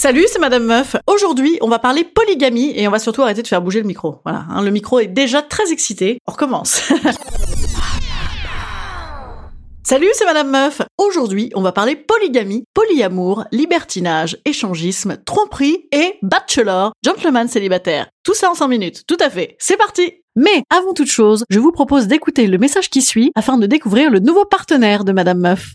Salut, c'est Madame Meuf. Aujourd'hui, on va parler polygamie et on va surtout arrêter de faire bouger le micro. Voilà, hein, le micro est déjà très excité. On recommence. Salut, c'est Madame Meuf. Aujourd'hui, on va parler polygamie, polyamour, libertinage, échangisme, tromperie et bachelor, gentleman célibataire. Tout ça en 5 minutes. Tout à fait. C'est parti. Mais avant toute chose, je vous propose d'écouter le message qui suit afin de découvrir le nouveau partenaire de Madame Meuf.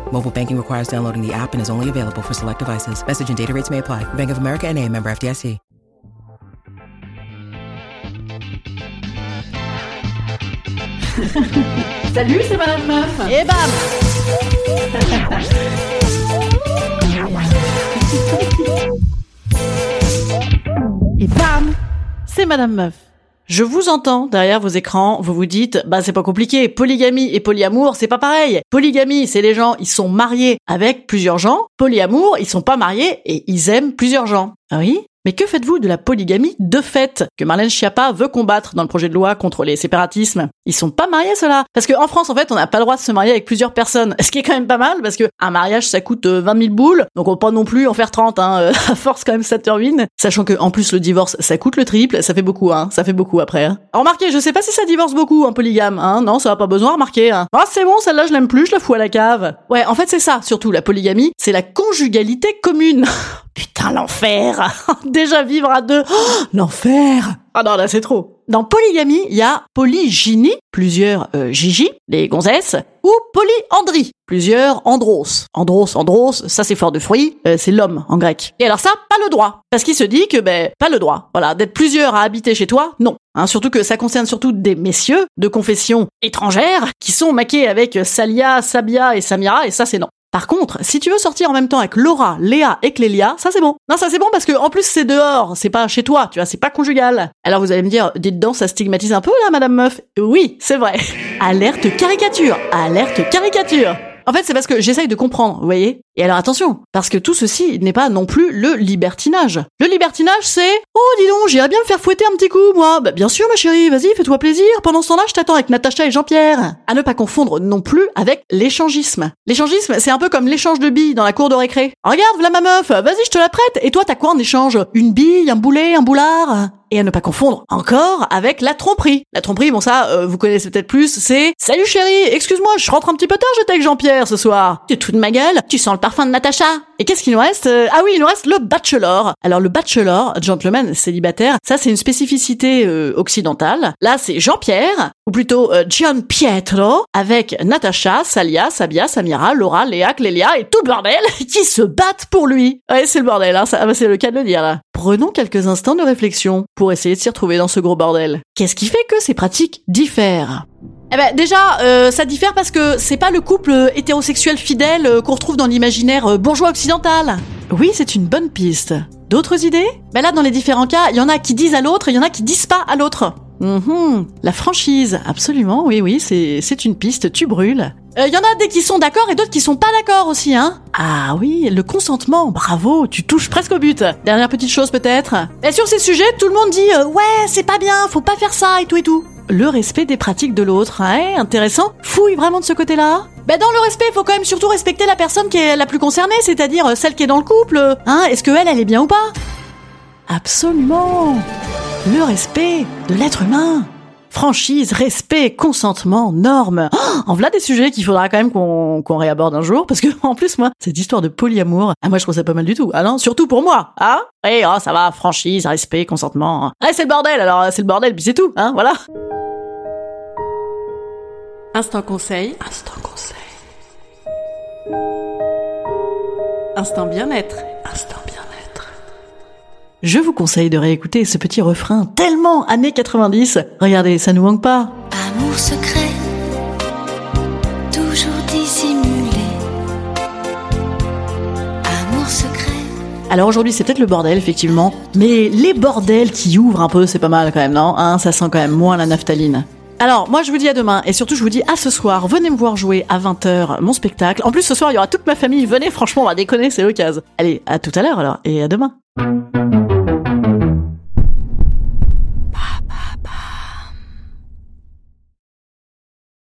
Mobile banking requires downloading the app and is only available for select devices. Message and data rates may apply. Bank of America and a member FDIC. Salut, c'est Madame Meuf. Eh Et bam Et bam C'est Madame Meuf. Je vous entends derrière vos écrans, vous vous dites, bah c'est pas compliqué, polygamie et polyamour, c'est pas pareil. Polygamie, c'est les gens, ils sont mariés avec plusieurs gens. Polyamour, ils sont pas mariés et ils aiment plusieurs gens. Ah oui? Mais que faites-vous de la polygamie de fait que Marlène Schiappa veut combattre dans le projet de loi contre les séparatismes? Ils sont pas mariés ceux-là Parce qu'en France en fait on n'a pas le droit de se marier avec plusieurs personnes, ce qui est quand même pas mal parce que un mariage ça coûte 20 000 boules, donc on peut pas non plus en faire 30, hein, euh, à force quand même ça te ruine. Sachant que en plus le divorce ça coûte le triple, ça fait beaucoup, hein, ça fait beaucoup après. Hein. Remarquez, je sais pas si ça divorce beaucoup un polygame, hein, non ça va pas besoin, remarquer. Hein. Ah c'est bon, celle-là je l'aime plus, je la fous à la cave. Ouais, en fait c'est ça, surtout la polygamie, c'est la conjugalité commune. Putain, l'enfer Déjà vivre à deux, oh, l'enfer Ah non, là c'est trop. Dans polygamie, il y a polygynie, plusieurs euh, Gigi, les gonzesses, ou polyandrie, plusieurs andros. Andros, andros, ça c'est fort de fruits, euh, c'est l'homme en grec. Et alors ça, pas le droit. Parce qu'il se dit que, ben, pas le droit. Voilà, d'être plusieurs à habiter chez toi, non. Hein, surtout que ça concerne surtout des messieurs de confession étrangère qui sont maqués avec Salia, Sabia et Samira, et ça c'est non. Par contre, si tu veux sortir en même temps avec Laura, Léa et Clélia, ça c'est bon. Non, ça c'est bon parce que en plus c'est dehors, c'est pas chez toi, tu vois, c'est pas conjugal. Alors vous allez me dire, dites donc, ça stigmatise un peu là, Madame Meuf? Oui, c'est vrai. Alerte caricature, alerte caricature. En fait, c'est parce que j'essaye de comprendre, vous voyez? Et alors attention, parce que tout ceci n'est pas non plus le libertinage. Le libertinage, c'est « Oh, dis donc, j'irais bien me faire fouetter un petit coup, moi !» Bah bien sûr, ma chérie, vas-y, fais-toi plaisir. Pendant ce temps-là, je t'attends avec Natacha et Jean-Pierre. À ne pas confondre non plus avec l'échangisme. L'échangisme, c'est un peu comme l'échange de billes dans la cour de récré. Regarde, voilà ma meuf, vas-y, je te la prête. Et toi, t'as quoi en échange? Une bille, un boulet, un boulard? Et à ne pas confondre encore avec la tromperie. La tromperie, bon ça, euh, vous connaissez peut-être plus, c'est « Salut chérie, excuse-moi, je rentre un petit peu tard, j'étais avec Jean-Pierre ce soir. Tu te fous de ma gueule Tu sens le parfum de Natacha ?» Et qu'est-ce qu'il nous reste Euh, Ah oui, il nous reste le bachelor. Alors le bachelor, gentleman célibataire, ça c'est une spécificité euh, occidentale. Là, c'est Jean-Pierre, ou plutôt euh, Gian Pietro, avec Natacha, Salia, Sabia, Samira, Laura, Léa, Clélia et tout le bordel qui se battent pour lui. Ouais, c'est le bordel, hein, ah bah, c'est le cas de le dire là. Prenons quelques instants de réflexion pour essayer de s'y retrouver dans ce gros bordel. Qu'est-ce qui fait que ces pratiques diffèrent? Eh ben déjà, euh, ça diffère parce que c'est pas le couple hétérosexuel fidèle euh, qu'on retrouve dans l'imaginaire euh, bourgeois occidental. Oui, c'est une bonne piste. D'autres idées? Ben là, dans les différents cas, il y en a qui disent à l'autre, il y en a qui disent pas à l'autre. Mhm, La franchise, absolument, oui, oui, c'est c'est une piste, tu brûles. Il y en a des qui sont d'accord et d'autres qui sont pas d'accord aussi, hein Ah oui, le consentement, bravo, tu touches presque au but. Dernière petite chose peut-être? Et sur ces sujets, tout le monde dit euh, ouais, c'est pas bien, faut pas faire ça et tout et tout. Le respect des pratiques de l'autre, hein, intéressant. Fouille vraiment de ce côté-là. Ben dans le respect, il faut quand même surtout respecter la personne qui est la plus concernée, c'est-à-dire euh, celle qui est dans le couple. Hein, est-ce que elle, elle est bien ou pas? Absolument. Le respect de l'être humain. franchise, respect, consentement, normes. Oh, en voilà des sujets qu'il faudra quand même qu'on réaborde un jour, parce que en plus moi, cette histoire de polyamour, ah moi je trouve ça pas mal du tout. Ah non, surtout pour moi, hein Eh, oh, ça va, franchise, respect, consentement. Ah c'est le bordel, alors c'est le bordel, puis c'est tout, hein, voilà. Instant conseil. Instant conseil. Instant bien-être. Instant bien-être. Je vous conseille de réécouter ce petit refrain tellement années 90. Regardez, ça nous manque pas. Amour secret, toujours dissimulé. Amour secret. Alors aujourd'hui c'est peut-être le bordel effectivement, mais les bordels qui ouvrent un peu c'est pas mal quand même, non? Hein Ça sent quand même moins la naphtaline. Alors, moi, je vous dis à demain, et surtout, je vous dis à ce soir, venez me voir jouer à 20h mon spectacle. En plus, ce soir, il y aura toute ma famille. Venez, franchement, on va déconner, c'est l'occasion. Allez, à tout à l'heure alors, et à demain.